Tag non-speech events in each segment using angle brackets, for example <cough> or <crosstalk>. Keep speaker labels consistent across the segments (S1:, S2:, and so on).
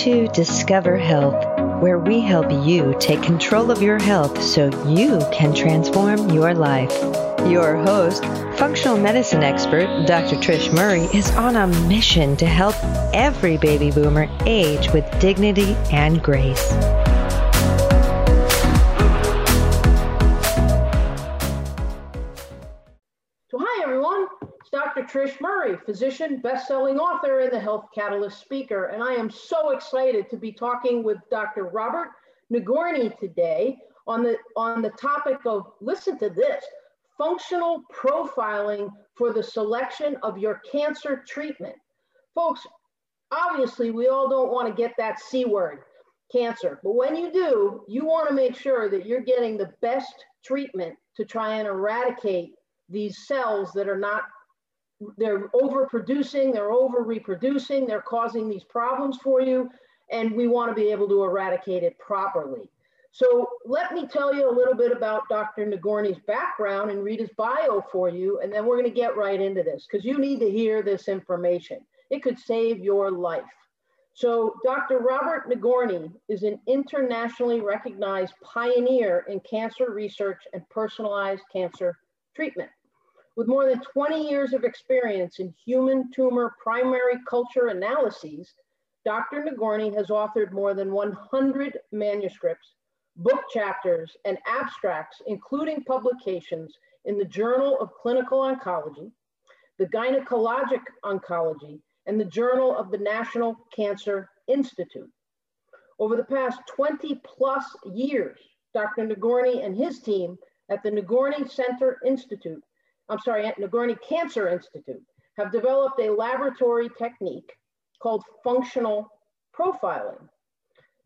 S1: to Discover Health, where we help you take control of your health so you can transform your life. Your host, functional medicine expert Dr. Trish Murray, is on a mission to help every baby boomer age with dignity and grace.
S2: Murray, physician, best-selling author, and the Health Catalyst speaker. And I am so excited to be talking with Dr. Robert Nagourney today on the on the topic of listen to this functional profiling for the selection of your cancer treatment. Folks, obviously, we all don't want to get that C word, cancer. But when you do, you want to make sure that you're getting the best treatment to try and eradicate these cells that are not, they're overproducing, they're over reproducing, they're causing these problems for you. And we want to be able to eradicate it properly. So let me tell you a little bit about Dr. Nagourney's background and read his bio for you, and then we're going to get right into this because you need to hear this information. It could save your life. So Dr. Robert Nagourney is an internationally recognized pioneer in cancer research and personalized cancer treatment. With more than 20 years of experience in human tumor primary culture analyses, Dr. Nagourney has authored more than 100 manuscripts book chapters, and abstracts, including publications in the Journal of Clinical Oncology, the Gynecologic Oncology, and the Journal of the National Cancer Institute. Over the past 20 plus years, Dr. Nagourney and his team at the Nagourney Center Institute, I'm sorry, at Nagourney Cancer Institute, have developed a laboratory technique called functional profiling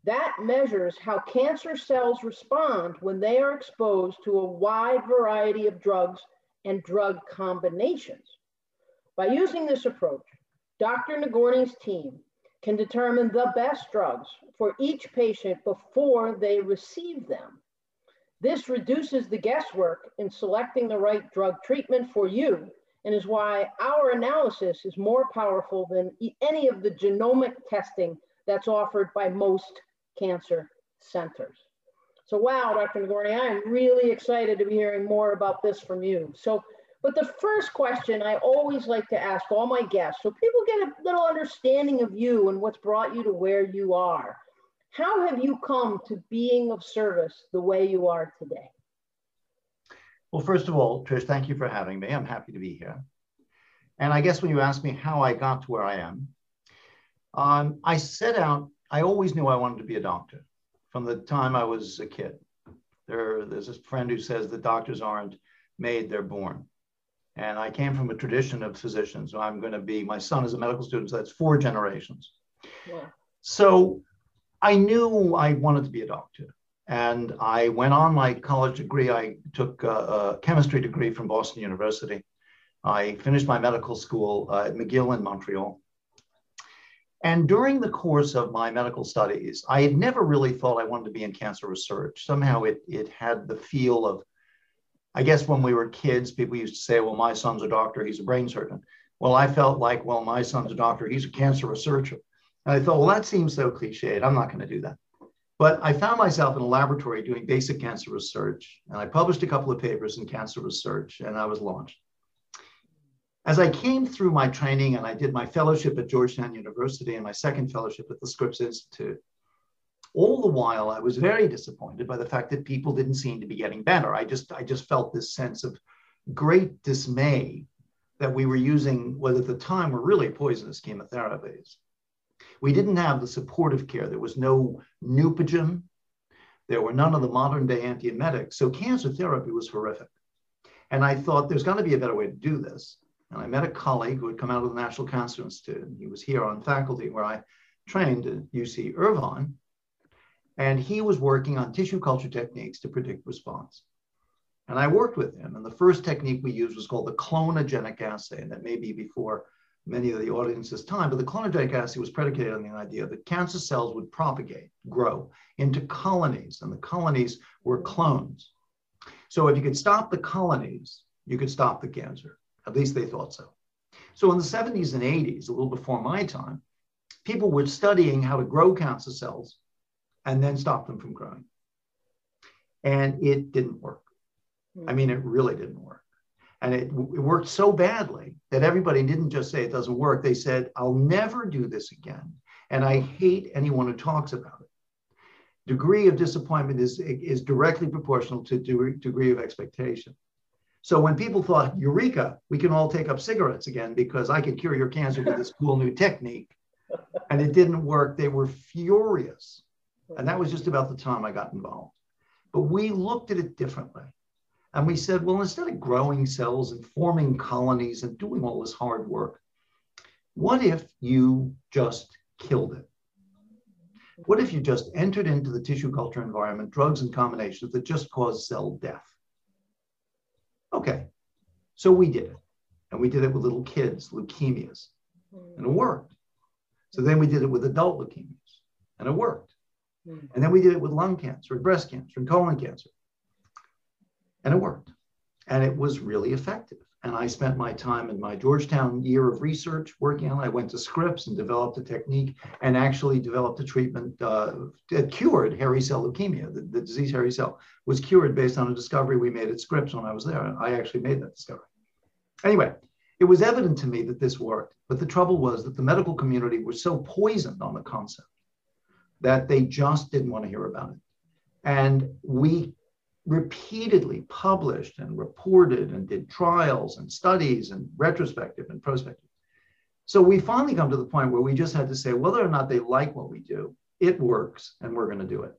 S2: that measures how cancer cells respond when they are exposed to a wide variety of drugs and drug combinations. By using this approach, Dr. Nagourney's team can determine the best drugs for each patient before they receive them. This reduces the guesswork in selecting the right drug treatment for you and is why our analysis is more powerful than any of the genomic testing that's offered by most cancer centers. So wow, Dr. Nagourney, I am really excited to be hearing more about this from you. So, but the first question I always like to ask all my guests, so people get a little understanding of you and what's brought you to where you are. How have you come to being of service the way you are today?
S3: Well, first of all, Trish, thank you for having me. I'm happy to be here. And I guess when you ask me how I got to where I am, um, I set out I always knew I wanted to be a doctor from the time I was a kid. There, there's a friend who says that doctors aren't made, they're born. And I came from a tradition of physicians. So I'm going to be, my son is a medical student, so that's four generations. Yeah. So I knew I wanted to be a doctor. And I went on my college degree. I took a, a chemistry degree from Boston University. I finished my medical school uh, at McGill in Montreal. And during the course of my medical studies, I had never really thought I wanted to be in cancer research. Somehow it, it had the feel of, I guess when we were kids, people used to say, well, my son's a doctor, he's a brain surgeon. Well, I felt like, well, my son's a doctor, he's a cancer researcher. And I thought, well, that seems so cliched. I'm not going to do that. But I found myself in a laboratory doing basic cancer research, and I published a couple of papers in cancer research, and I was launched. As I came through my training and I did my fellowship at Georgetown University and my second fellowship at the Scripps Institute, all the while I was very disappointed by the fact that people didn't seem to be getting better. I just I just felt this sense of great dismay that we were using what at the time were really poisonous chemotherapies. We didn't have the supportive care. There was no Neupogen. There were none of the modern day antiemetics. So cancer therapy was horrific. And I thought there's got to be a better way to do this. And I met a colleague who had come out of the National Cancer Institute. He was here on faculty where I trained at UC Irvine. And he was working on tissue culture techniques to predict response. And I worked with him. And the first technique we used was called the clonogenic assay. And that may be before many of the audience's time. But the clonogenic assay was predicated on the idea that cancer cells would propagate, grow into colonies. And the colonies were clones. So if you could stop the colonies, you could stop the cancer. At least they thought so. So in the 70s and 80s, a little before my time, people were studying how to grow cancer cells and then stop them from growing. And it didn't work. I hmm. mean, it really didn't work. And it, it, worked so badly that everybody didn't just say it doesn't work. They said, I'll never do this again. And I hate anyone who talks about it. Degree of disappointment is, is directly proportional to degree, degree of expectation. So when people thought, Eureka, we can all take up cigarettes again because I can cure your cancer with this cool new technique, and it didn't work, they were furious. And that was just about the time I got involved. But we looked at it differently. And we said, well, instead of growing cells and forming colonies and doing all this hard work, what if you just killed it? What if you just entered into the tissue culture environment drugs and combinations that just cause cell death? Okay, so we did it. And we did it with little kids, leukemias, hmm. and it worked. So then we did it with adult leukemias, and it worked. Hmm. And then we did it with lung cancer, and breast cancer, and colon cancer and it worked. And it was really effective. And I spent my time in my Georgetown year of research working on it. I went to Scripps and developed a technique and actually developed a treatment uh, that cured hairy cell leukemia. The, the disease hairy cell was cured based on a discovery we made at Scripps when I was there. I actually made that discovery. Anyway, it was evident to me that this worked. But the trouble was that the medical community was so poisoned on the concept that they just didn't want to hear about it. And we repeatedly published and reported and did trials and studies and retrospective and prospective. So we finally come to the point where we just had to say whether or not they like what we do, it works and we're going to do it.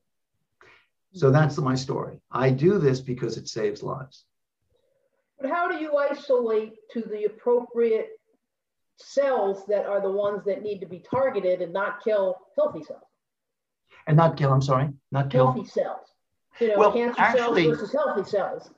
S3: So mm-hmm. that's my story. I do this because it saves lives.
S2: But how do you isolate to the appropriate cells that are the ones that need to be targeted and not kill healthy cells?
S3: And not kill, I'm sorry, not kill
S2: healthy cells. You know, well, cancer actually, cells versus healthy cells.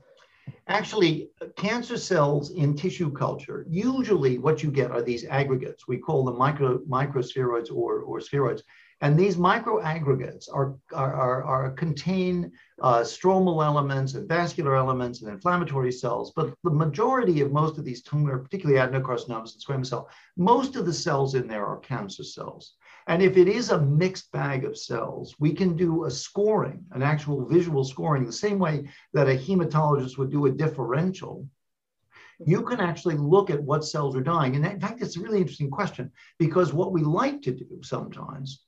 S3: Actually, cancer cells in tissue culture, usually what you get are these aggregates. We call them micro, microspheroids or, or spheroids. And these microaggregates are, are, are, are contain uh, stromal elements and vascular elements and inflammatory cells. But the majority of most of these tumor, particularly adenocarcinomas and squamous cell, most of the cells in there are cancer cells. And if it is a mixed bag of cells, we can do a scoring, an actual visual scoring, the same way that a hematologist would do a differential. You can actually look at what cells are dying. And in fact, it's a really interesting question because what we like to do sometimes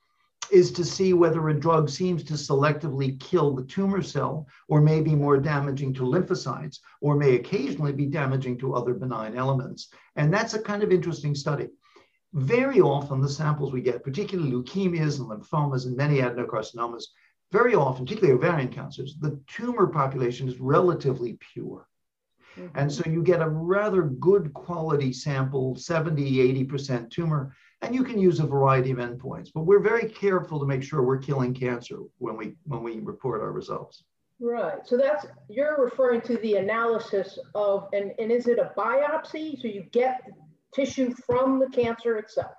S3: is to see whether a drug seems to selectively kill the tumor cell or may be more damaging to lymphocytes or may occasionally be damaging to other benign elements. And that's a kind of interesting study very often the samples we get, particularly leukemias and lymphomas and many adenocarcinomas, very often, particularly ovarian cancers, the tumor population is relatively pure. Mm-hmm. And so you get a rather good quality sample, 70, 80% tumor, and you can use a variety of endpoints. But we're very careful to make sure we're killing cancer when we when we report our results.
S2: Right. So that's you're referring to the analysis of and, and is it a biopsy? So you get tissue from the cancer itself.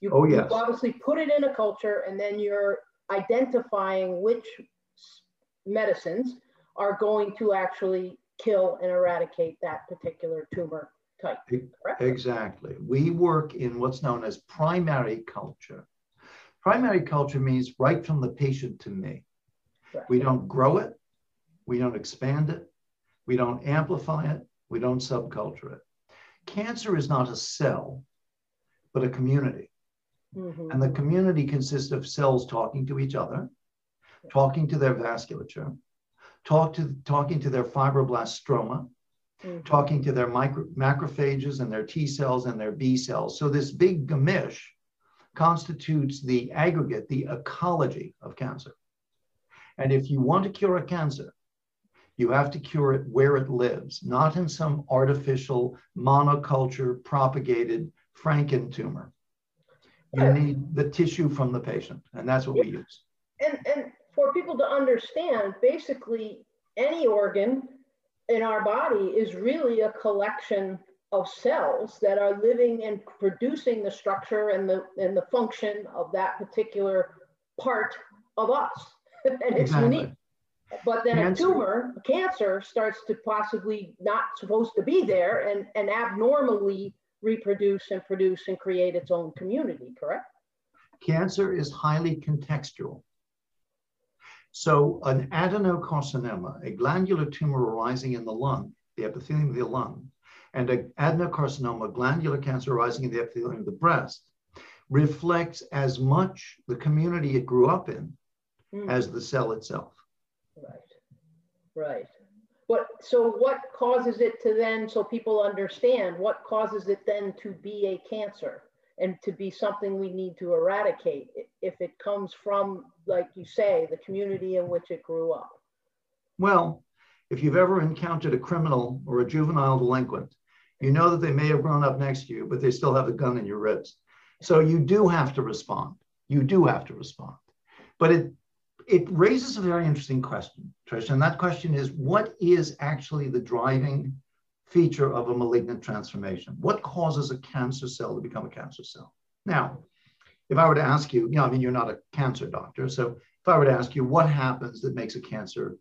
S2: You,
S3: oh, yes.
S2: you obviously put it in a culture and then you're identifying which medicines are going to actually kill and eradicate that particular tumor type. Correct?
S3: Exactly. We work in what's known as primary culture. Primary culture means right from the patient to me. Right. We don't grow it, we don't expand it, we don't amplify it, we don't subculture it cancer is not a cell, but a community. Mm-hmm. And the community consists of cells talking to each other, talking to their vasculature, talk to, talking to their fibroblast stroma, mm-hmm. talking to their micro, macrophages and their T cells and their B cells. So this big gamish constitutes the aggregate, the ecology of cancer. And if you want to cure a cancer, you have to cure it where it lives, not in some artificial monoculture propagated Franken tumor. You need the tissue from the patient, and that's what yeah. we use.
S2: And, and for people to understand, basically, any organ in our body is really a collection of cells that are living and producing the structure and the and the function of that particular part of us. <laughs> and it's exactly. unique. But then cancer. a tumor, cancer, starts to possibly not supposed to be there and, and abnormally reproduce and produce and create its own community, correct?
S3: Cancer is highly contextual. So an adenocarcinoma, a glandular tumor arising in the lung, the epithelium of the lung, and an adenocarcinoma, glandular cancer arising in the epithelium of the breast, reflects as much the community it grew up in mm. as the cell itself.
S2: Right, right. But so what causes it to then, so people understand, what causes it then to be a cancer and to be something we need to eradicate if it comes from, like you say, the community in which it grew up?
S3: Well, if you've ever encountered a criminal or a juvenile delinquent, you know that they may have grown up next to you, but they still have a gun in your ribs. So you do have to respond. You do have to respond. But it it raises a very interesting question, Trish, and that question is what is actually the driving feature of a malignant transformation? What causes a cancer cell to become a cancer cell? Now, if I were to ask you, you know, I mean, you're not a cancer doctor, so if I were to ask you what happens that makes a cancer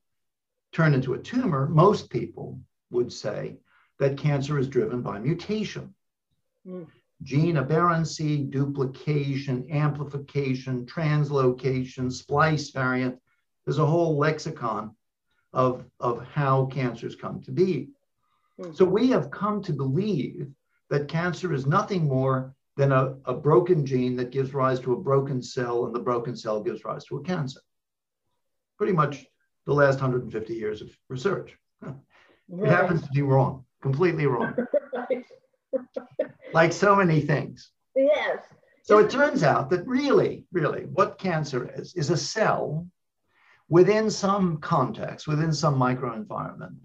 S3: turn into a tumor, most people would say that cancer is driven by mutation. Mm. Gene aberrancy, duplication, amplification, translocation, splice variant. There's a whole lexicon of, of how cancers come to be. Mm. So we have come to believe that cancer is nothing more than a, a broken gene that gives rise to a broken cell, and the broken cell gives rise to a cancer. Pretty much the last 150 years of research. <laughs> Right. It happens to be wrong, completely wrong. <laughs> right. Like so many things.
S2: Yes.
S3: So it turns out that really, really, what cancer is, is a cell within some context, within some microenvironment,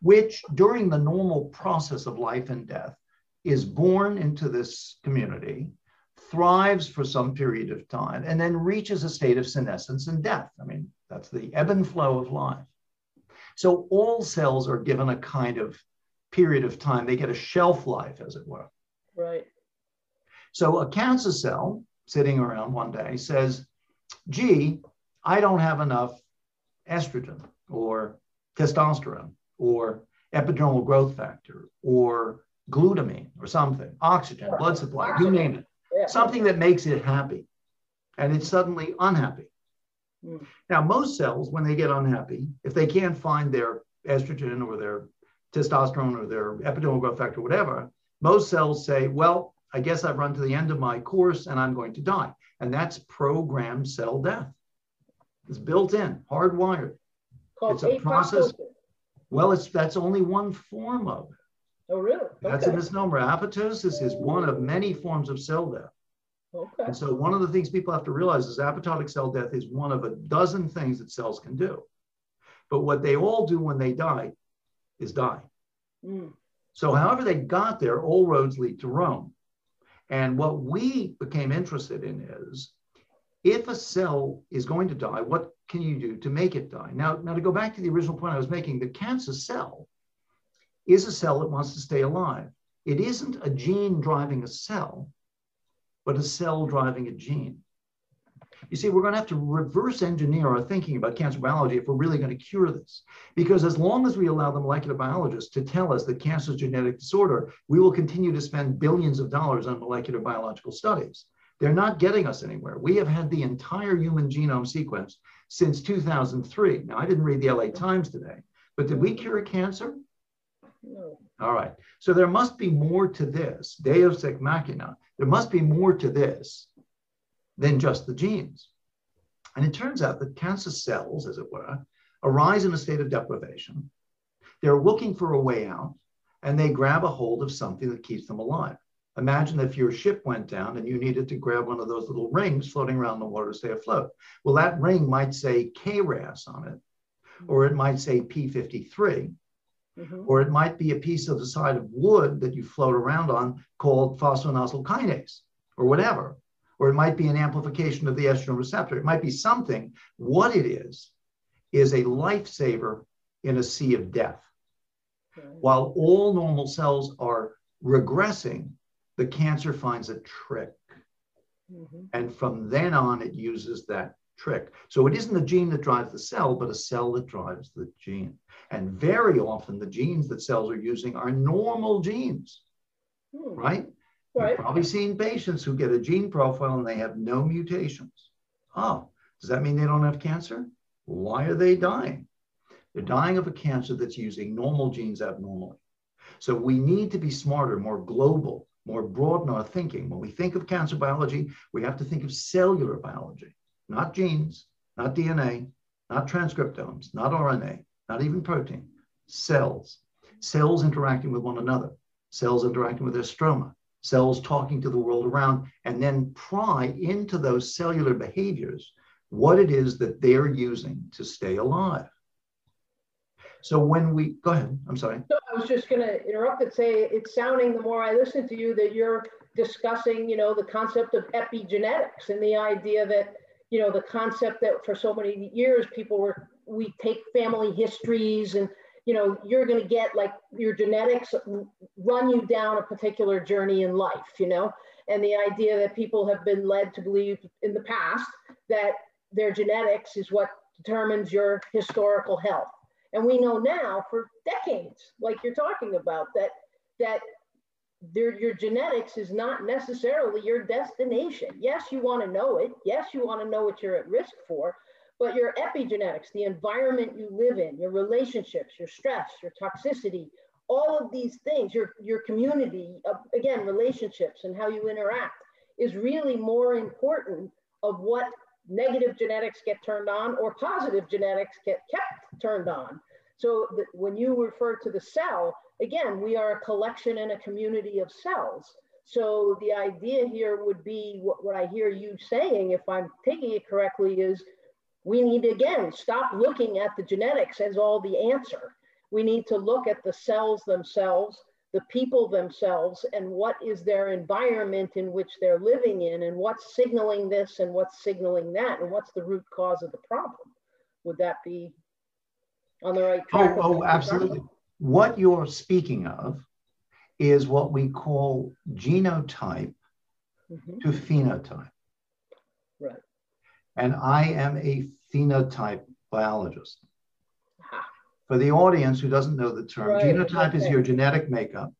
S3: which during the normal process of life and death is born into this community, thrives for some period of time, and then reaches a state of senescence and death. I mean, that's the ebb and flow of life. So all cells are given a kind of period of time. They get a shelf life, as it were.
S2: Right.
S3: So a cancer cell sitting around one day says, gee, I don't have enough estrogen or testosterone or epidermal growth factor or glutamine or something, oxygen, blood supply, you name it. Yeah. Something that makes it happy. And it's suddenly unhappy. Mm. Now, most cells, when they get unhappy, if they can't find their estrogen or their testosterone or their epidermal growth factor, whatever, most cells say, well, I guess I've run to the end of my course and I'm going to die. And that's programmed cell death. It's built in, hardwired.
S2: Called it's a process.
S3: Well, it's that's only one form of it.
S2: Oh, really? Okay.
S3: That's a misnomer. Apoptosis is one of many forms of cell death. Okay. And so one of the things people have to realize is apoptotic cell death is one of a dozen things that cells can do. But what they all do when they die is die. Mm. So, however they got there, all roads lead to Rome. And what we became interested in is if a cell is going to die, what can you do to make it die? Now, now to go back to the original point I was making, the cancer cell is a cell that wants to stay alive. It isn't a gene driving a cell, but a cell driving a gene. You see, we're going to have to reverse engineer our thinking about cancer biology if we're really going to cure this. Because as long as we allow the molecular biologists to tell us that cancer is a genetic disorder, we will continue to spend billions of dollars on molecular biological studies. They're not getting us anywhere. We have had the entire human genome sequence since 2003. Now, I didn't read the LA Times today, but did we cure cancer? No. All right. So there must be more to this. Deus ex machina. There must be more to this than just the genes. And it turns out that cancer cells, as it were, arise in a state of deprivation. They're looking for a way out and they grab a hold of something that keeps them alive. Imagine if your ship went down and you needed to grab one of those little rings floating around the water to stay afloat. Well, that ring might say KRAS on it, or it might say P53, mm-hmm. or it might be a piece of the side of wood that you float around on called phosphonyl kinase, or whatever or it might be an amplification of the estrogen receptor. It might be something. What it is, is a lifesaver in a sea of death. Okay. While all normal cells are regressing, the cancer finds a trick. Mm-hmm. And from then on, it uses that trick. So it isn't the gene that drives the cell, but a cell that drives the gene. And very often, the genes that cells are using are normal genes, hmm. right? Right. You've probably seen patients who get a gene profile and they have no mutations. Oh, does that mean they don't have cancer? Why are they dying? They're dying of a cancer that's using normal genes abnormally. So we need to be smarter, more global, more broad in our thinking. When we think of cancer biology, we have to think of cellular biology, not genes, not DNA, not transcriptomes, not RNA, not even protein, cells. Cells interacting with one another, cells interacting with their stroma, cells talking to the world around, and then pry into those cellular behaviors what it is that they're using to stay alive. So when we go ahead, I'm sorry.
S2: So I was just going to interrupt and say it's sounding the more I listen to you that you're discussing, you know, the concept of epigenetics and the idea that, you know, the concept that for so many years people were we take family histories and you know you're going to get like your genetics run you down a particular journey in life you know and the idea that people have been led to believe in the past that their genetics is what determines your historical health and we know now for decades, like you're talking about, that that your genetics is not necessarily your destination. Yes, you want to know it. Yes, you want to know what you're at risk for, but your epigenetics, the environment you live in, your relationships, your stress, your toxicity, all of these things, your, your community, uh, again, relationships and how you interact is really more important of what negative genetics get turned on or positive genetics get kept turned on. So when you refer to the cell, again, we are a collection and a community of cells. So the idea here would be what, what I hear you saying, if I'm taking it correctly, is we need to again stop looking at the genetics as all the answer. We need to look at the cells themselves, the people themselves, and what is their environment in which they're living in, and what's signaling this and what's signaling that, and what's the root cause of the problem. Would that be on the right
S3: track. Oh, oh absolutely. What you're speaking of is what we call genotype mm-hmm. to phenotype.
S2: Right.
S3: And I am a phenotype biologist. For the audience who doesn't know the term, right. genotype okay. is your genetic makeup,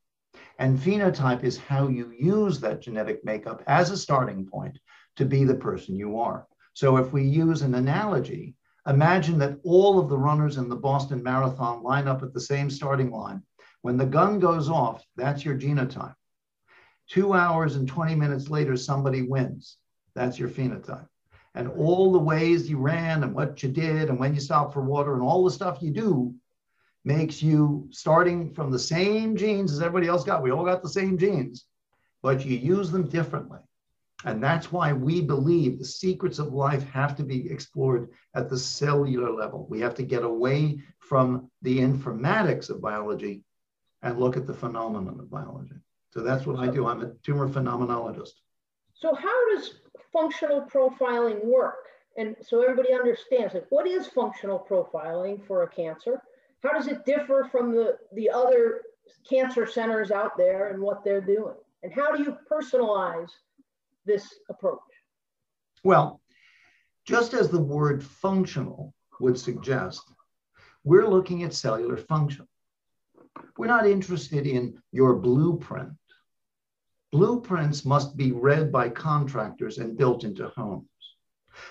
S3: and phenotype is how you use that genetic makeup as a starting point to be the person you are. So if we use an analogy, Imagine that all of the runners in the Boston Marathon line up at the same starting line. When the gun goes off, that's your genotype. Two hours and 20 minutes later, somebody wins. That's your phenotype. And all the ways you ran and what you did and when you stopped for water and all the stuff you do makes you starting from the same genes as everybody else got. We all got the same genes, but you use them differently. And that's why we believe the secrets of life have to be explored at the cellular level. We have to get away from the informatics of biology and look at the phenomenon of biology. So that's what I do. I'm a tumor phenomenologist.
S2: So how does functional profiling work? And so everybody understands it. What is functional profiling for a cancer? How does it differ from the, the other cancer centers out there and what they're doing? And how do you personalize this approach?
S3: Well, just as the word functional would suggest, we're looking at cellular function. We're not interested in your blueprint. Blueprints must be read by contractors and built into homes.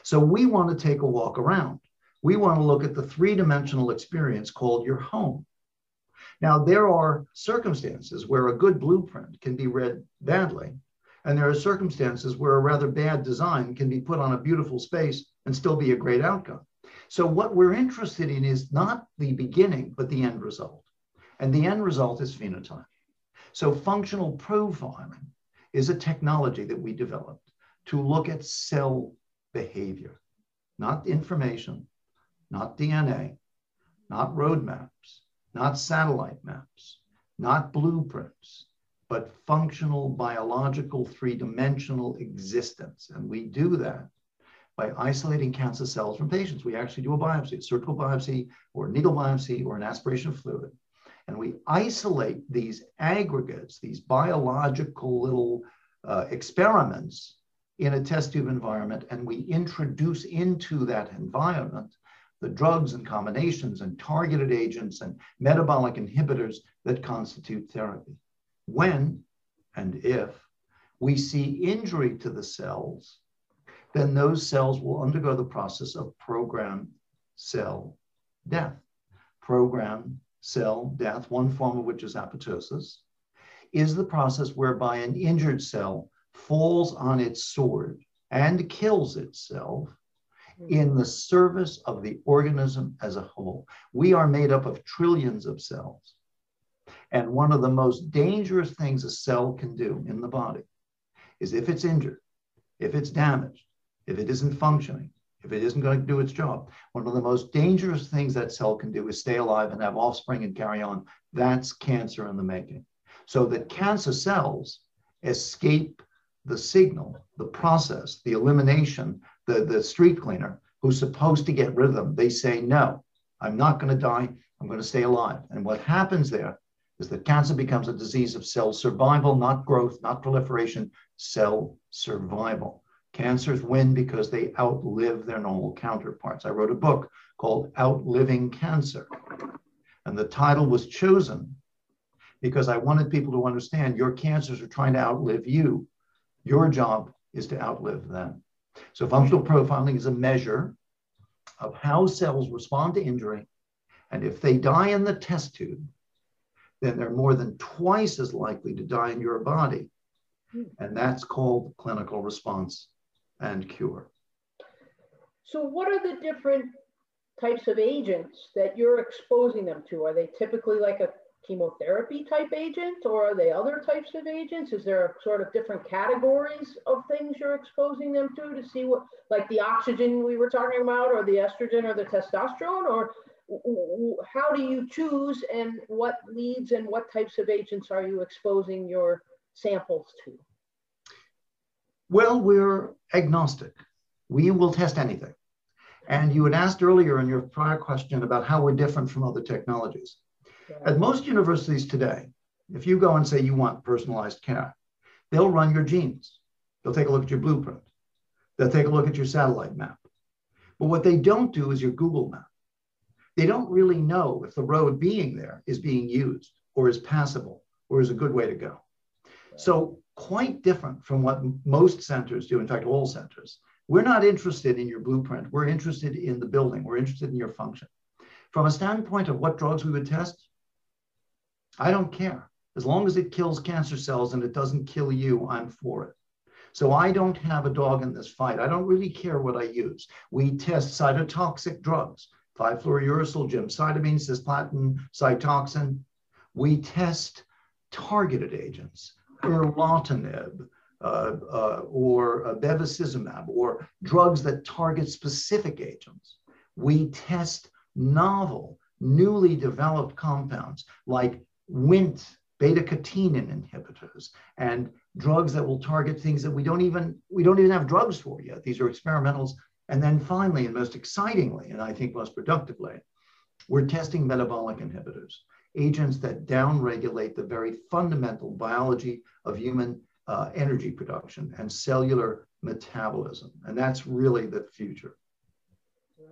S3: So we want to take a walk around. We want to look at the three dimensional experience called your home. Now, there are circumstances where a good blueprint can be read badly, and there are circumstances where a rather bad design can be put on a beautiful space and still be a great outcome. So, what we're interested in is not the beginning, but the end result. And the end result is phenotype. So, functional profiling is a technology that we developed to look at cell behavior, not information, not DNA, not roadmaps, not satellite maps, not blueprints, but functional, biological, three dimensional existence. And we do that by isolating cancer cells from patients. We actually do a biopsy, a surgical biopsy, or a needle biopsy, or an aspiration fluid. And we isolate these aggregates, these biological little uh, experiments in a test tube environment, and we introduce into that environment the drugs and combinations and targeted agents and metabolic inhibitors that constitute therapy when and if we see injury to the cells, then those cells will undergo the process of programmed cell death. Programmed cell death, one form of which is apoptosis, is the process whereby an injured cell falls on its sword and kills itself in the service of the organism as a whole. We are made up of trillions of cells. And one of the most dangerous things a cell can do in the body is if it's injured, if it's damaged, if it isn't functioning, if it isn't going to do its job, one of the most dangerous things that cell can do is stay alive and have offspring and carry on. That's cancer in the making. So that cancer cells escape the signal, the process, the elimination, the, the street cleaner who's supposed to get rid of them. They say, no, I'm not going to die. I'm going to stay alive. And what happens there is that cancer becomes a disease of cell survival, not growth, not proliferation, cell survival. Cancers win because they outlive their normal counterparts. I wrote a book called Outliving Cancer. And the title was chosen because I wanted people to understand your cancers are trying to outlive you. Your job is to outlive them. So functional profiling is a measure of how cells respond to injury. And if they die in the test tube, then they're more than twice as likely to die in your body. Hmm. And that's called clinical response and cure.
S2: So, what are the different types of agents that you're exposing them to? Are they typically like a chemotherapy type agent or are they other types of agents? Is there sort of different categories of things you're exposing them to to see what, like the oxygen we were talking about, or the estrogen or the testosterone? Or how do you choose and what leads and what types of agents are you exposing your samples to?
S3: Well, we're agnostic. We will test anything. And you had asked earlier in your prior question about how we're different from other technologies. At most universities today, if you go and say you want personalized care, they'll run your genes. They'll take a look at your blueprint. They'll take a look at your satellite map. But what they don't do is your Google map. They don't really know if the road being there is being used or is passable or is a good way to go. So, quite different from what most centers do, in fact, all centers. We're not interested in your blueprint. We're interested in the building. We're interested in your function. From a standpoint of what drugs we would test, I don't care. As long as it kills cancer cells and it doesn't kill you, I'm for it. So I don't have a dog in this fight. I don't really care what I use. We test cytotoxic drugs, 5-fluorouracil, gemcitabine, cisplatin, Cytoxan. We test targeted agents, erlotinib, uh, uh, or uh, bevacizumab, or drugs that target specific agents. We test novel, newly developed compounds like Wnt beta catenin inhibitors and drugs that will target things that we don't even we don't even have drugs for yet. These are experimentals. And then finally, and most excitingly, and I think most productively, we're testing metabolic inhibitors, agents that downregulate the very fundamental biology of human uh, energy production and cellular metabolism. And that's really the future.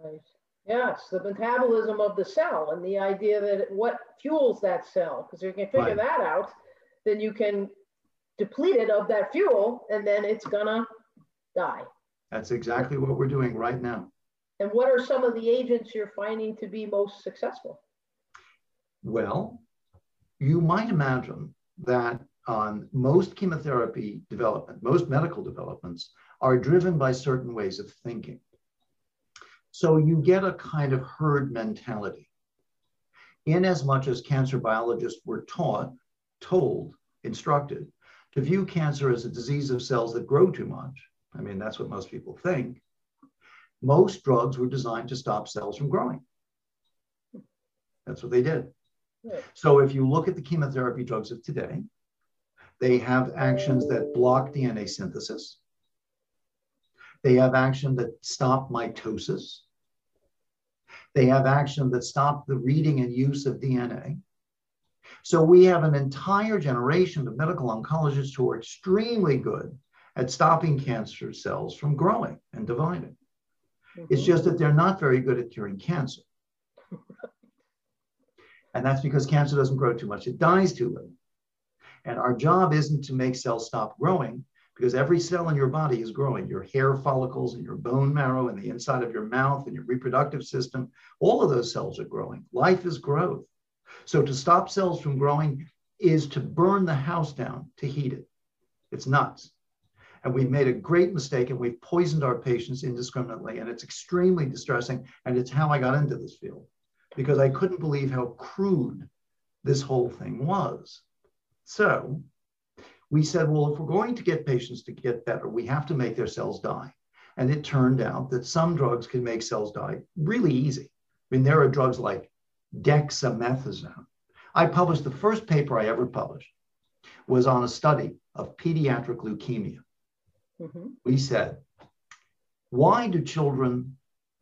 S2: Right. Yes, the metabolism of the cell and the idea that what fuels that cell. Because if you can figure right. that out, then you can deplete it of that fuel and then it's gonna die.
S3: That's exactly what we're doing right now.
S2: And what are some of the agents you're finding to be most successful?
S3: Well, you might imagine that most chemotherapy development, most medical developments are driven by certain ways of thinking. So you get a kind of herd mentality. In as much as cancer biologists were taught, told, instructed to view cancer as a disease of cells that grow too much, I mean, that's what most people think, most drugs were designed to stop cells from growing. That's what they did. So if you look at the chemotherapy drugs of today, they have actions that block DNA synthesis. They have action that stop mitosis. They have action that stop the reading and use of DNA. So we have an entire generation of medical oncologists who are extremely good at stopping cancer cells from growing and dividing. Mm-hmm. It's just that they're not very good at curing cancer. And that's because cancer doesn't grow too much, it dies too little. And our job isn't to make cells stop growing. because every cell in your body is growing. Your hair follicles and your bone marrow and the inside of your mouth and your reproductive system all of those cells are growing. Life is growth. So to stop cells from growing is to burn the house down to heat it. It's nuts. And we've made a great mistake and we've poisoned our patients indiscriminately and it's extremely distressing and it's how i got into this field because i couldn't believe how crude this whole thing was so we said, well, if we're going to get patients to get better, we have to make their cells die. And it turned out that some drugs can make cells die really easy. I mean, there are drugs like dexamethasone. I published the first paper I ever published was on a study of pediatric leukemia. Mm-hmm. We said, why do children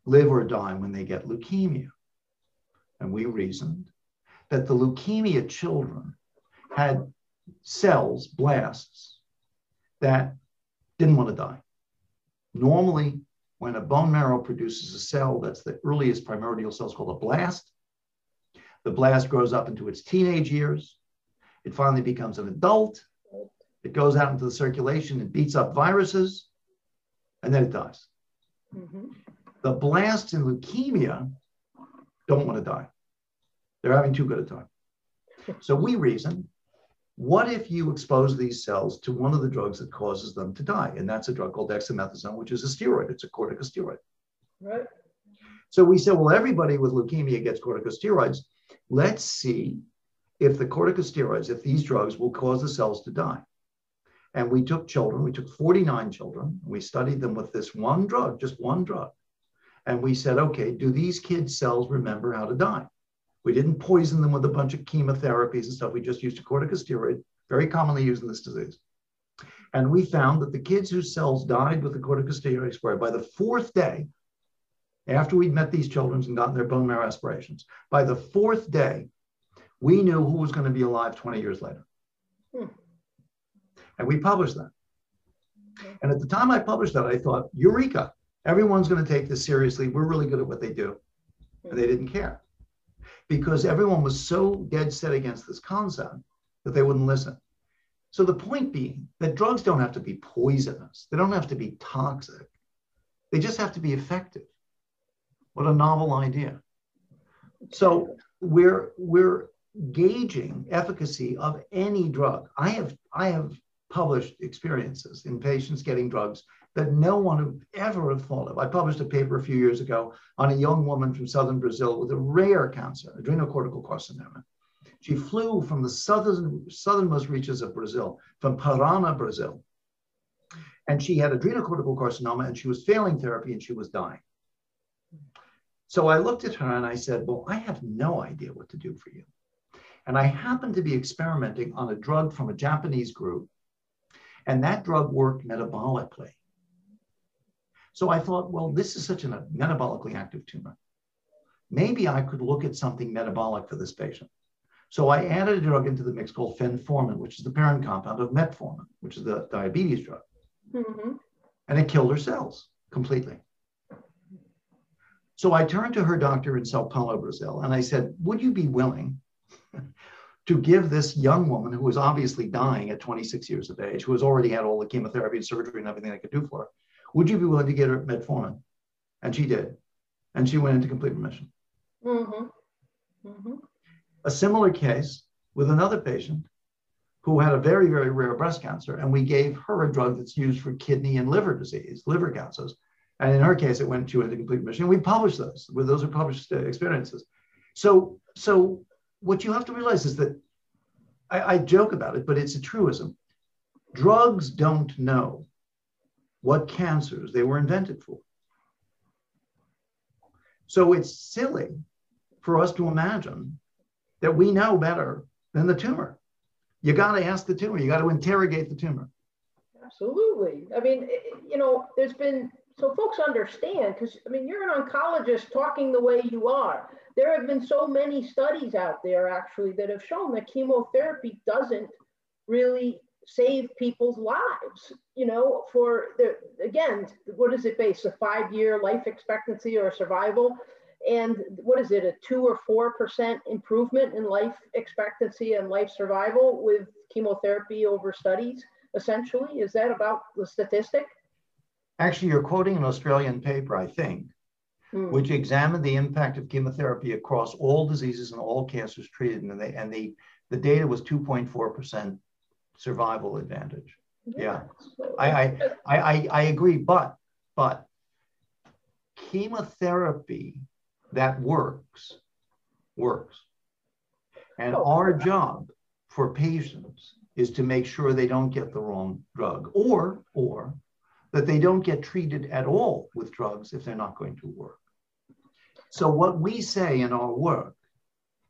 S3: live or die when they get leukemia? And we reasoned that the leukemia children had cells, blasts, that didn't want to die. Normally, when a bone marrow produces a cell that's the earliest primordial cell, it's called a blast. The blast grows up into its teenage years. It finally becomes an adult. It goes out into the circulation and beats up viruses, and then it dies. Mm-hmm. The blasts in leukemia don't want to die. They're having too good a time. So we reason what if you expose these cells to one of the drugs that causes them to die? And that's a drug called dexamethasone, which is a steroid. It's a corticosteroid.
S2: Right.
S3: So we said, well, everybody with leukemia gets corticosteroids. Let's see if the corticosteroids, if these drugs will cause the cells to die. And we took children, we took 49 children, we studied them with this one drug, just one drug. And we said, okay, do these kids' cells remember how to die? We didn't poison them with a bunch of chemotherapies and stuff. We just used a corticosteroid, very commonly used in this disease. And we found that the kids whose cells died with the corticosteroid spray by the fourth day, after we'd met these children and gotten their bone marrow aspirations, by the fourth day, we knew who was going to be alive 20 years later. Hmm. And we published that. And at the time I published that, I thought, Eureka, everyone's going to take this seriously. We're really good at what they do. And they didn't care because everyone was so dead set against this concept that they wouldn't listen. So the point being that drugs don't have to be poisonous, they don't have to be toxic, they just have to be effective. What a novel idea. So we're we're gauging efficacy of any drug. I have I have published experiences in patients getting drugs that no one would ever have thought of. I published a paper a few years ago on a young woman from southern Brazil with a rare cancer, adrenocortical carcinoma. She flew from the southern, southernmost reaches of Brazil, from Parana, Brazil. And she had adrenocortical carcinoma and she was failing therapy and she was dying. So I looked at her and I said, Well, I have no idea what to do for you. And I happened to be experimenting on a drug from a Japanese group, and that drug worked metabolically. So I thought, well, this is such a metabolically active tumor. Maybe I could look at something metabolic for this patient. So I added a drug into the mix called phenformin, which is the parent compound of metformin, which is the diabetes drug. Mm-hmm. And it killed her cells completely. So I turned to her doctor in Sao Paulo, Brazil, and I said, Would you be willing <laughs> to give this young woman who was obviously dying at 26 years of age, who has already had all the chemotherapy and surgery and everything I could do for her, would you be willing to get her metformin? And she did. And she went into complete remission. Mm-hmm. Mm-hmm. A similar case with another patient who had a very, very rare breast cancer. And we gave her a drug that's used for kidney and liver disease, liver cancers. And in her case, it went, she went into complete remission. We published those, those are published uh, experiences. So, so what you have to realize is that I, I joke about it, but it's a truism. Drugs don't know what cancers they were invented for. So it's silly for us to imagine that we know better than the tumor. You got to ask the tumor, you got to interrogate the tumor.
S2: Absolutely. I mean, you know, there's been, so folks understand, because I mean, you're an oncologist talking the way you are. There have been so many studies out there actually that have shown that chemotherapy doesn't really save people's lives, you know, for the, again, what is it based, a five year life expectancy or survival? And what is it, a two or 4% improvement in life expectancy and life survival with chemotherapy over studies? essentially? Is that about the statistic?
S3: Actually, you're quoting an Australian paper, I think, mm. which examined the impact of chemotherapy across all diseases and all cancers treated, and, they, and the, the data was 2.4% survival advantage. Yeah, yeah. I, I, I, I agree, but, but chemotherapy that works, works. And oh. our job for patients is to make sure they don't get the wrong drug or, or that they don't get treated at all with drugs if they're not going to work. So, what we say in our work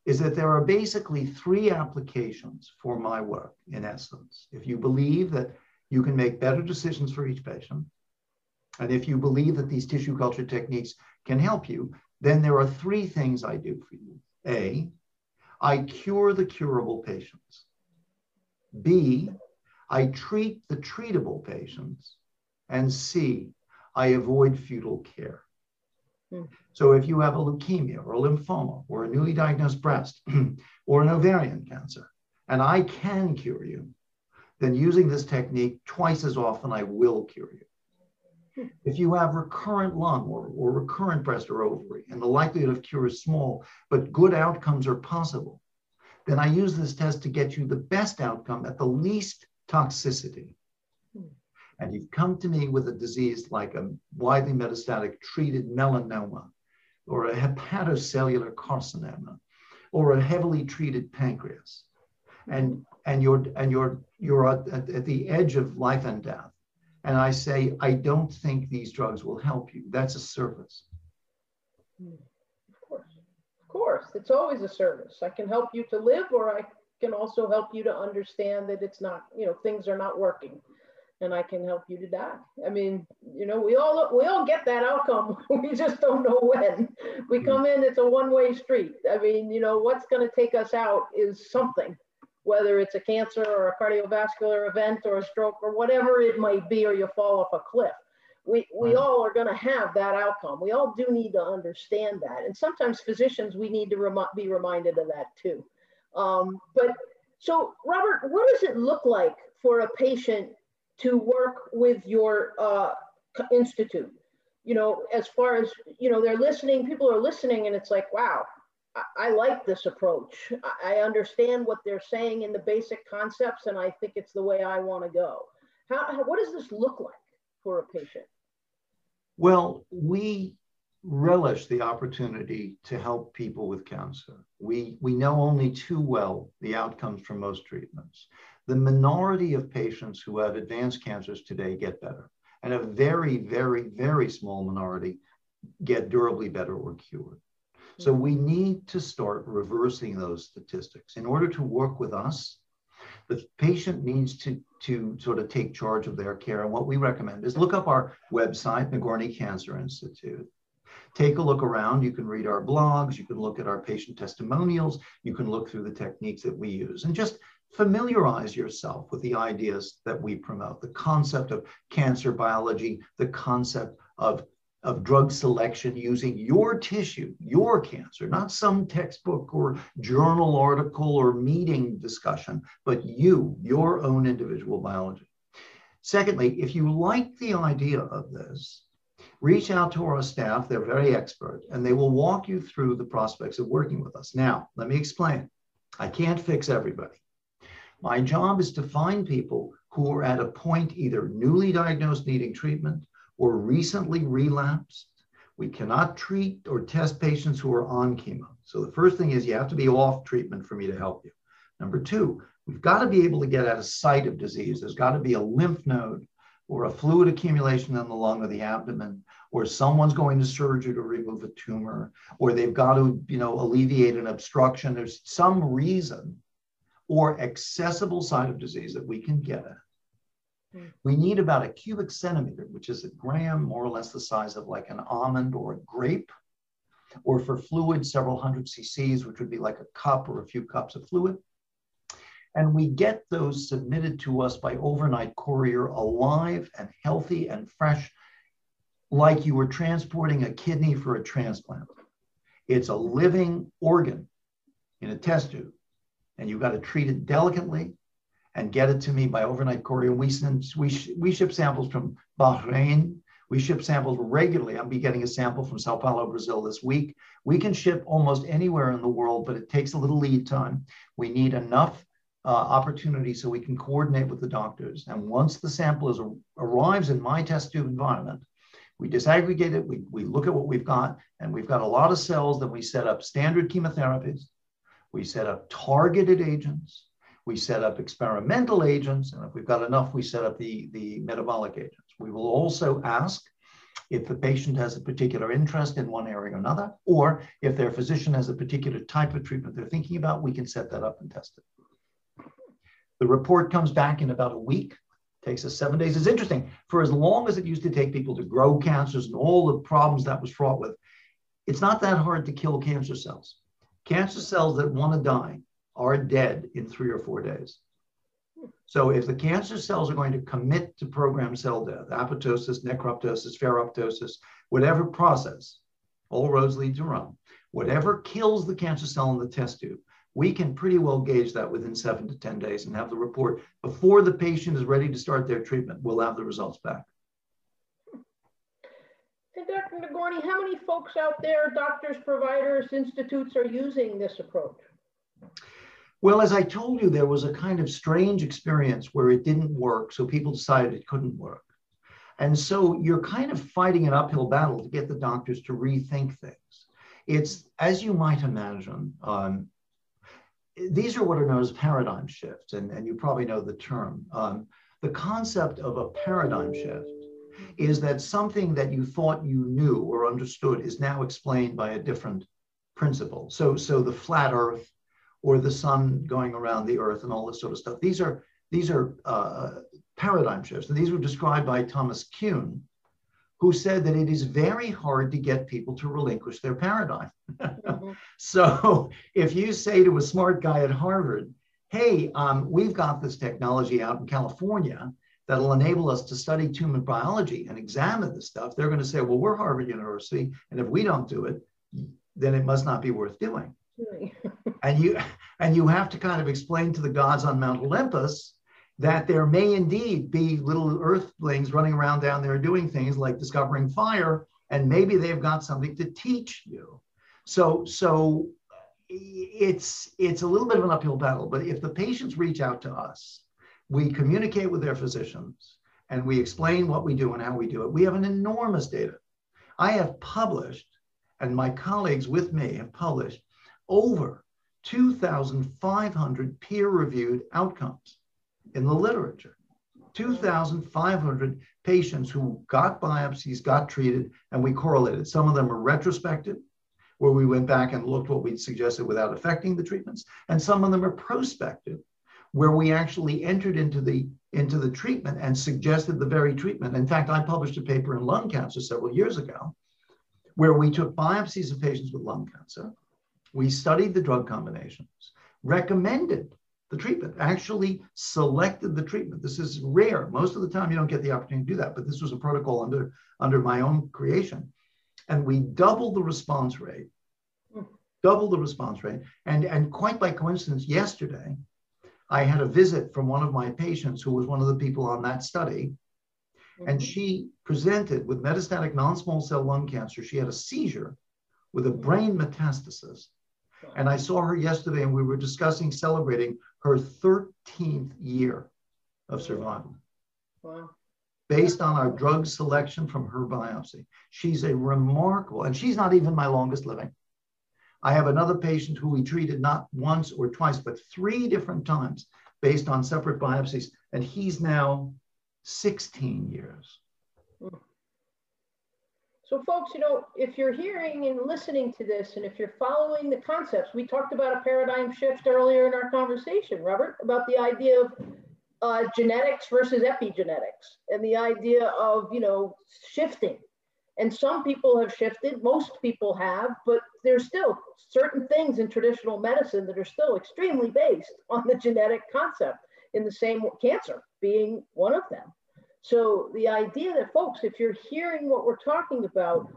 S3: is that there are basically three applications for my work, in essence. If you believe that you can make better decisions for each patient, and if you believe that these tissue culture techniques can help you, then there are three things I do for you. A, I cure the curable patients. B, I treat the treatable patients. And C, I avoid futile care. Hmm. So if you have a leukemia or a lymphoma or a newly diagnosed breast <clears throat> or an ovarian cancer, and I can cure you, then using this technique twice as often, I will cure you. Hmm. If you have recurrent lung or, or recurrent breast or ovary, and the likelihood of cure is small, but good outcomes are possible, then I use this test to get you the best outcome at the least toxicity and you've come to me with a disease like a widely metastatic treated melanoma or a hepatocellular carcinoma or a heavily treated pancreas. And and you're and you're you're at, at the edge of life and death. And i say i don't think these drugs will help you. That's a service. Hmm.
S2: Of course. Of course. It's always a service. I can help you to live or i can also help you to understand that it's not you know things are not working and I can help you to die. I mean, you know, we all we all get that outcome. <laughs> we just don't know when. We hmm. come in, it's a one-way street. I mean, you know, what's going to take us out is something, whether it's a cancer or a cardiovascular event or a stroke or whatever it might be, or you fall off a cliff. We, we all are going to have that outcome. We all do need to understand that. And sometimes physicians, we need to rem- be reminded of that too. Um, but so, Robert, what does it look like for a patient to work with your uh, institute. You know as far as you know they're listening people are listening and it's like wow I, I like this approach. I, I understand what they're saying in the basic concepts and i think it's the way i want to go. How, how what does this look like for a patient?
S3: Well we relish the opportunity to help people with cancer. We we know only too well the outcomes from most treatments the minority of patients who have advanced cancers today get better, and a very, very, very small minority get durably better or cured. So mm-hmm. we need to start reversing those statistics. In order to work with us, the patient needs to, to sort of take charge of their care. And what we recommend is look up our website, Nagourney Cancer Institute. Take a look around. You can read our blogs. You can look at our patient testimonials. You can look through the techniques that we use. And just familiarize yourself with the ideas that we promote the concept of cancer biology, the concept of, of drug selection using your tissue, your cancer, not some textbook or journal article or meeting discussion, but you, your own individual biology. Secondly, if you like the idea of this, reach out to our staff. They're very expert and they will walk you through the prospects of working with us. Now, let me explain. I can't fix everybody. My job is to find people who are at a point either newly diagnosed needing treatment or recently relapsed. We cannot treat or test patients who are on chemo. So the first thing is you have to be off treatment for me to help you. Number two, we've got to be able to get at a site of disease. There's got to be a lymph node or a fluid accumulation in the lung or the abdomen, or someone's going to surgery to remove a tumor, or they've got to, you know, alleviate an obstruction. There's some reason or accessible site of disease that we can get at. Hmm. We need about a cubic centimeter, which is a gram, more or less the size of like an almond or a grape, or for fluid, several hundred cc's, which would be like a cup or a few cups of fluid. And we get those submitted to us by overnight courier alive and healthy and fresh, like you were transporting a kidney for a transplant. It's a living organ in a test tube and you've got to treat it delicately and get it to me by overnight courier. We send we we ship samples from Bahrain. We ship samples regularly. I'll be getting a sample from Sao Paulo, Brazil this week. We can ship almost anywhere in the world, but it takes a little lead time. We need enough uh, opportunity so we can coordinate with the doctors. And once the sample is, arrives in my test tube environment, we disaggregate it, we, we look at what we've got, and we've got a lot of cells, then we set up standard chemotherapies, we set up targeted agents, we set up experimental agents, and if we've got enough, we set up the, the metabolic agents. We will also ask if the patient has a particular interest in one area or another, or if their physician has a particular type of treatment they're thinking about, we can set that up and test it. The report comes back in about a week, takes us seven days. It's interesting, for as long as it used to take people to grow cancers and all the problems that was fraught with, it's not that hard to kill cancer cells. Cancer cells that want to die are dead in three or four days. So if the cancer cells are going to commit to programmed cell death, apoptosis, necroptosis, ferroptosis, whatever process, all roads lead to Rome, whatever kills the cancer cell in the test tube, we can pretty well gauge that within seven to 10 days and have the report before the patient is ready to start their treatment. We'll have the results back.
S2: And Dr. Nagourney, how many folks out there, doctors, providers, institutes are using this approach?
S3: Well, as I told you, there was a kind of strange experience where it didn't work, so people decided it couldn't work. And so you're kind of fighting an uphill battle to get the doctors to rethink things. It's, as you might imagine, um, these are what are known as paradigm shifts, and, and you probably know the term. Um, the concept of a paradigm shift is that something that you thought you knew or understood is now explained by a different principle. So, so the flat Earth or the sun going around the Earth and all this sort of stuff. These are these are uh, paradigm shifts, and these were described by Thomas Kuhn, who said that it is very hard to get people to relinquish their paradigm. Mm-hmm. <laughs> so if you say to a smart guy at Harvard, hey, um, we've got this technology out in California that'll enable us to study tumor biology and examine the stuff, they're going to say, well, we're Harvard University, and if we don't do it, then it must not be worth doing. <laughs> and you and you have to kind of explain to the gods on Mount Olympus that there may indeed be little earthlings running around down there doing things like discovering fire, and maybe they've got something to teach you. So, so it's it's a little bit of an uphill battle. But if the patients reach out to us, we communicate with their physicians and we explain what we do and how we do it. We have an enormous data. I have published, and my colleagues with me have published over 2,500 peer-reviewed outcomes in the literature. 2,500 patients who got biopsies, got treated, and we correlated. Some of them are retrospective, where we went back and looked what we'd suggested without affecting the treatments, and some of them are prospective, where we actually entered into the into the treatment and suggested the very treatment. In fact, I published a paper in lung cancer several years ago, where we took biopsies of patients with lung cancer. We studied the drug combinations, recommended the treatment, actually selected the treatment. This is rare. Most of the time, you don't get the opportunity to do that, but this was a protocol under, under my own creation. And we doubled the response rate, hmm. doubled the response rate. And, and quite by coincidence, yesterday, I had a visit from one of my patients who was one of the people on that study. And mm-hmm. she presented with metastatic non small cell lung cancer. She had a seizure with a brain metastasis and I saw her yesterday and we were discussing celebrating her 13th year of survival. Wow. Based on our drug selection from her biopsy. She's a remarkable, and she's not even my longest living. I have another patient who we treated not once or twice, but three different times based on separate biopsies. And he's now 16 years. Hmm.
S2: So folks, you know, if you're hearing and listening to this, and if you're following the concepts, we talked about a paradigm shift earlier in our conversation, Robert, about the idea of uh, genetics versus epigenetics and the idea of, you know, shifting. And some people have shifted, most people have, but there's still certain things in traditional medicine that are still extremely based <laughs> on the genetic concept in the same cancer being one of them. So the idea that folks, if you're hearing what we're talking about,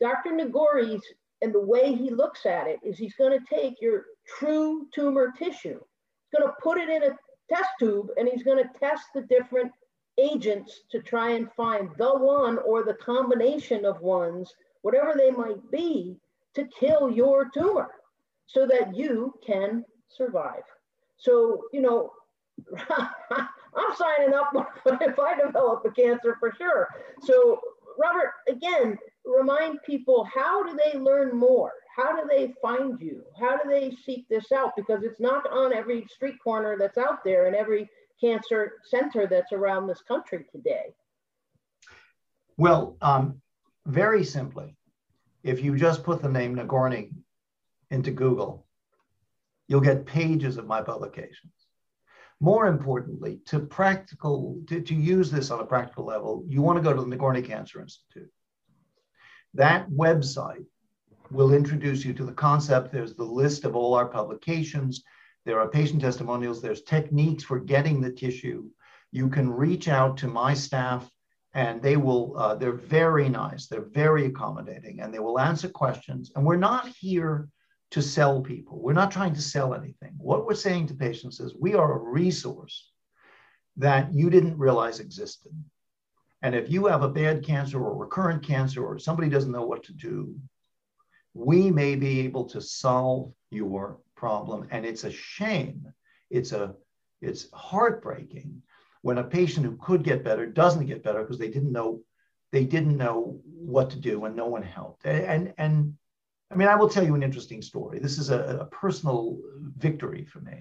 S2: Dr. Nagourney's and the way he looks at it is he's going to take your true tumor tissue, he's going to put it in a test tube and he's going to test the different agents to try and find the one or the combination of ones, whatever they might be, to kill your tumor so that you can survive. So, you know, <laughs> I'm signing up <laughs> if I develop a cancer for sure. So, Robert, again, remind people how do they learn more? How do they find you? How do they seek this out? Because it's not on every street corner that's out there and every cancer center that's around this country today.
S3: Well, um, very simply, if you just put the name Nagourney into Google, you'll get pages of my publications. More importantly, to practical, to, to use this on a practical level, you want to go to the Nagourney Cancer Institute. That website will introduce you to the concept. There's the list of all our publications. There are patient testimonials. There's techniques for getting the tissue. You can reach out to my staff and they will, uh, they're very nice. They're very accommodating and they will answer questions. And we're not here to sell people. We're not trying to sell anything. What we're saying to patients is we are a resource that you didn't realize existed. And if you have a bad cancer or recurrent cancer or somebody doesn't know what to do, we may be able to solve your problem. And it's a shame. It's a it's heartbreaking when a patient who could get better doesn't get better because they didn't know they didn't know what to do and no one helped. And and I mean, I will tell you an interesting story. This is a, a personal victory for me.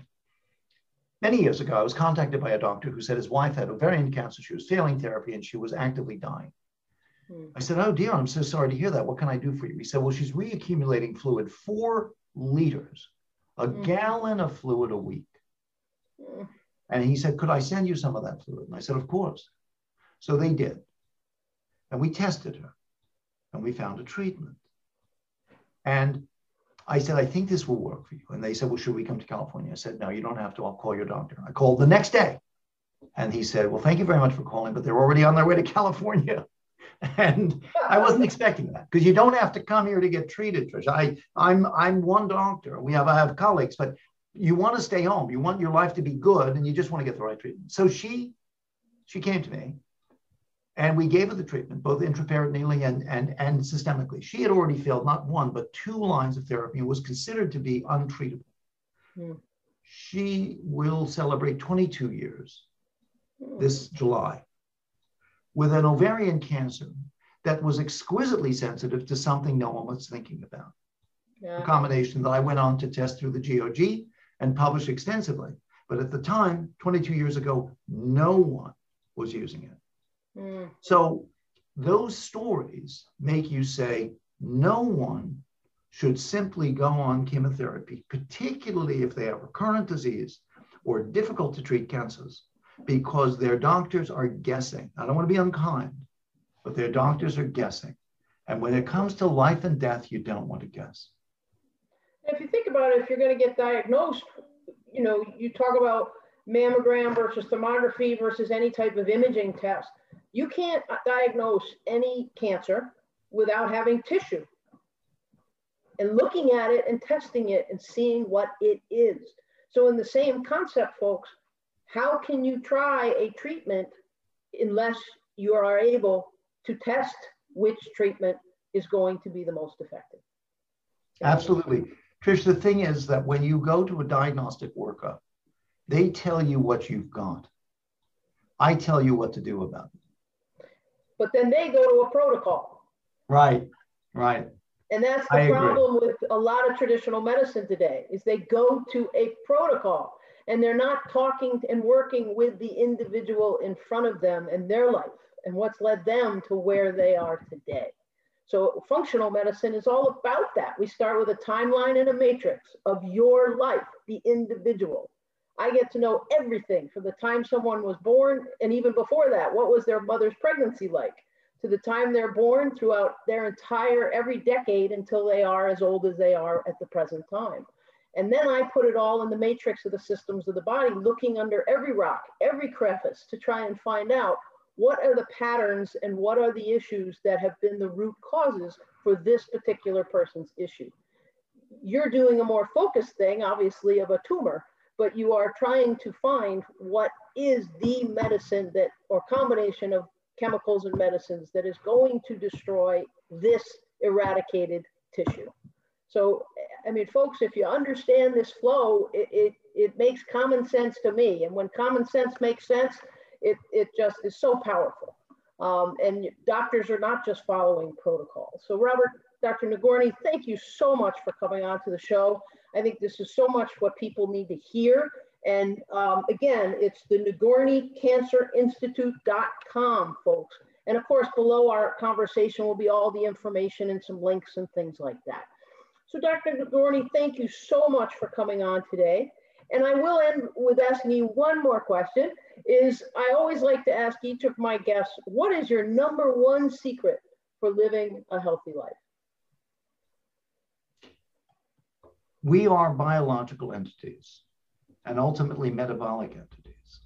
S3: Many years ago, I was contacted by a doctor who said his wife had ovarian cancer. She was failing therapy and she was actively dying. Hmm. I said, Oh, dear, I'm so sorry to hear that. What can I do for you? He said, Well, she's reaccumulating fluid, four liters, a hmm. gallon of fluid a week. Hmm. And he said, Could I send you some of that fluid? And I said, Of course. So they did. And we tested her and we found a treatment. And I said, I think this will work for you. And they said, Well, should we come to California? I said, No, you don't have to. I'll call your doctor. I called the next day. And he said, Well, thank you very much for calling, but they're already on their way to <laughs> California. <laughs> And I wasn't expecting that because you don't have to come here to get treated, Trish. I, I'm I'm one doctor. We have I have colleagues, but you want to stay home. You want your life to be good, and you just want to get the right treatment. So she she came to me and we gave her the treatment, both intraperitoneally and, and, and systemically. She had already failed not one, but two lines of therapy and was considered to be untreatable. Mm. She will celebrate 22 years this July with an ovarian cancer that was exquisitely sensitive to something no one was thinking about. Yeah. A combination that I went on to test through the GOG and publish extensively. But at the time, 22 years ago, no one was using it. Mm. So those stories make you say, no one should simply go on chemotherapy, particularly if they have recurrent disease or difficult to treat cancers, because their doctors are guessing. I don't want to be unkind, but their doctors are guessing. And when it comes to life and death, you don't want to guess.
S2: If you think about it, if you're going to get diagnosed, you know, you talk about mammogram versus thermography versus any type of imaging test. You can't diagnose any cancer without having tissue and looking at it and testing it and seeing what it is. So, in the same concept, folks, how can you try a treatment unless you are able to test which treatment is going to be the most effective?
S3: Absolutely. Trish, the thing is that when you go to a diagnostic workup, they tell you what you've got. I tell you what to do about it
S2: but then they go to a protocol.
S3: Right, right.
S2: And that's the I problem agree. with a lot of traditional medicine today is they go to a protocol and they're not talking and working with the individual in front of them and their life and what's led them to where they are today. So functional medicine is all about that. We start with a timeline and a matrix of your life, the individual. I get to know everything from the time someone was born and even before that. What was their mother's pregnancy like? To the time they're born throughout their entire every decade until they are as old as they are at the present time. And then I put it all in the matrix of the systems of the body, looking under every rock, every crevice to try and find out what are the patterns and what are the issues that have been the root causes for this particular person's issue. You're doing a more focused thing, obviously, of a tumor, but you are trying to find what is the medicine that, or combination of chemicals and medicines that is going to destroy this eradicated tissue. So, I mean, folks, if you understand this flow, it, it, it makes common sense to me. And when common sense makes sense, it, it just is so powerful. Um, and doctors are not just following protocols. So Robert, Dr. Nagourney, thank you so much for coming on to the show. I think this is so much what people need to hear. And um, again, it's the NagourneyCancerInstitute.com, folks. And of course, below our conversation will be all the information and some links and things like that. So Dr. Nagourney, thank you so much for coming on today. And I will end with asking you one more question is I always like to ask each of my guests, what is your number one secret for living a healthy life?
S3: We are biological entities and ultimately metabolic entities.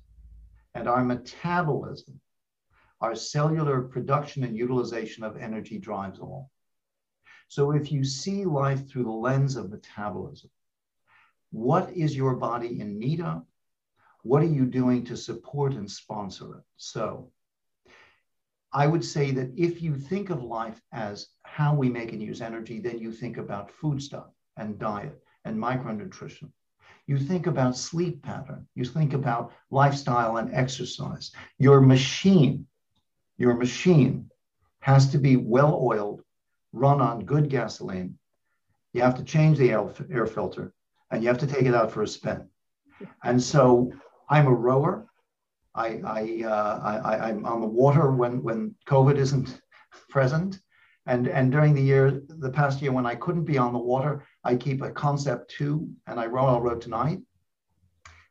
S3: And our metabolism, our cellular production and utilization of energy drives all. So if you see life through the lens of metabolism, what is your body in need of? What are you doing to support and sponsor it? So I would say that if you think of life as how we make and use energy, then you think about food stuff and diet and micronutrition. You think about sleep pattern. You think about lifestyle and exercise. Your machine, your machine has to be well oiled, run on good gasoline. You have to change the air filter and you have to take it out for a spin. And so I'm a rower. I, I, uh, I, I'm on the water when, when COVID isn't <laughs> present. And, and during the year, the past year when I couldn't be on the water, I keep a concept two and I row I'll row tonight.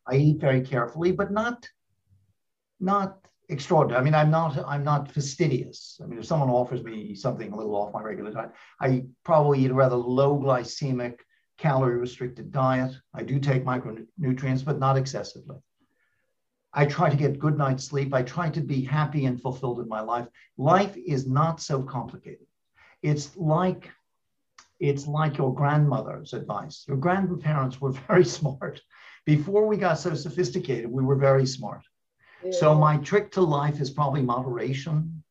S3: I eat very carefully, but not, not extraordinary. I mean, I'm not, I'm not fastidious. I mean, if someone offers me something a little off my regular diet, I probably eat a rather low glycemic, calorie restricted diet. I do take micronutrients, but not excessively. I try to get good night's sleep. I try to be happy and fulfilled in my life. Life is not so complicated. It's like it's like your grandmother's advice. Your grandparents were <laughs> very smart. Before we got so sophisticated, we were very smart. Yeah. So my trick to life is probably moderation,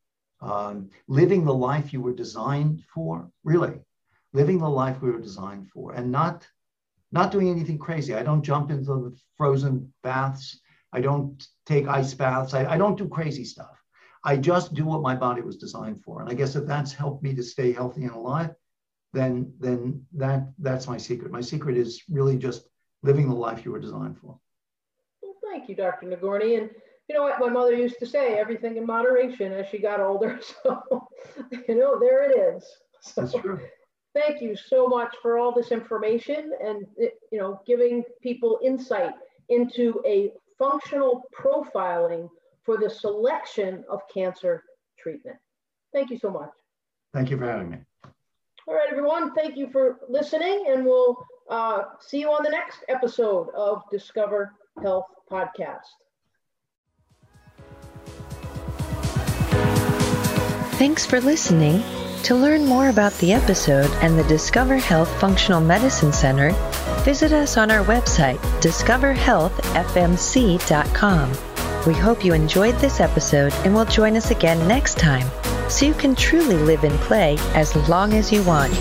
S3: um, living the life you were designed for. Really, living the life we were designed for, and not not doing anything crazy. I don't jump into the frozen baths I don't take ice baths. I, I don't do crazy stuff. I just do what my body was designed for. And I guess if that's helped me to stay healthy and alive, then then that that's my secret. My secret is really just living the life you were designed for.
S2: Well, thank you, Dr. Nagourney. And you know what my mother used to say, everything in moderation as she got older. <laughs> So, you know, there it is.
S3: So, that's true.
S2: Thank you so much for all this information and you know giving people insight into a functional profiling for the selection of cancer treatment. Thank you so much.
S3: Thank you for having me.
S2: All right, everyone. Thank you for listening, and we'll uh, see you on the next episode of Discover Health Podcast.
S1: Thanks for listening. To learn more about the episode and the Discover Health Functional Medicine Center, visit us on our website, discoverhealthfmc.com. We hope you enjoyed this episode and will join us again next time so you can truly live and play as long as you want.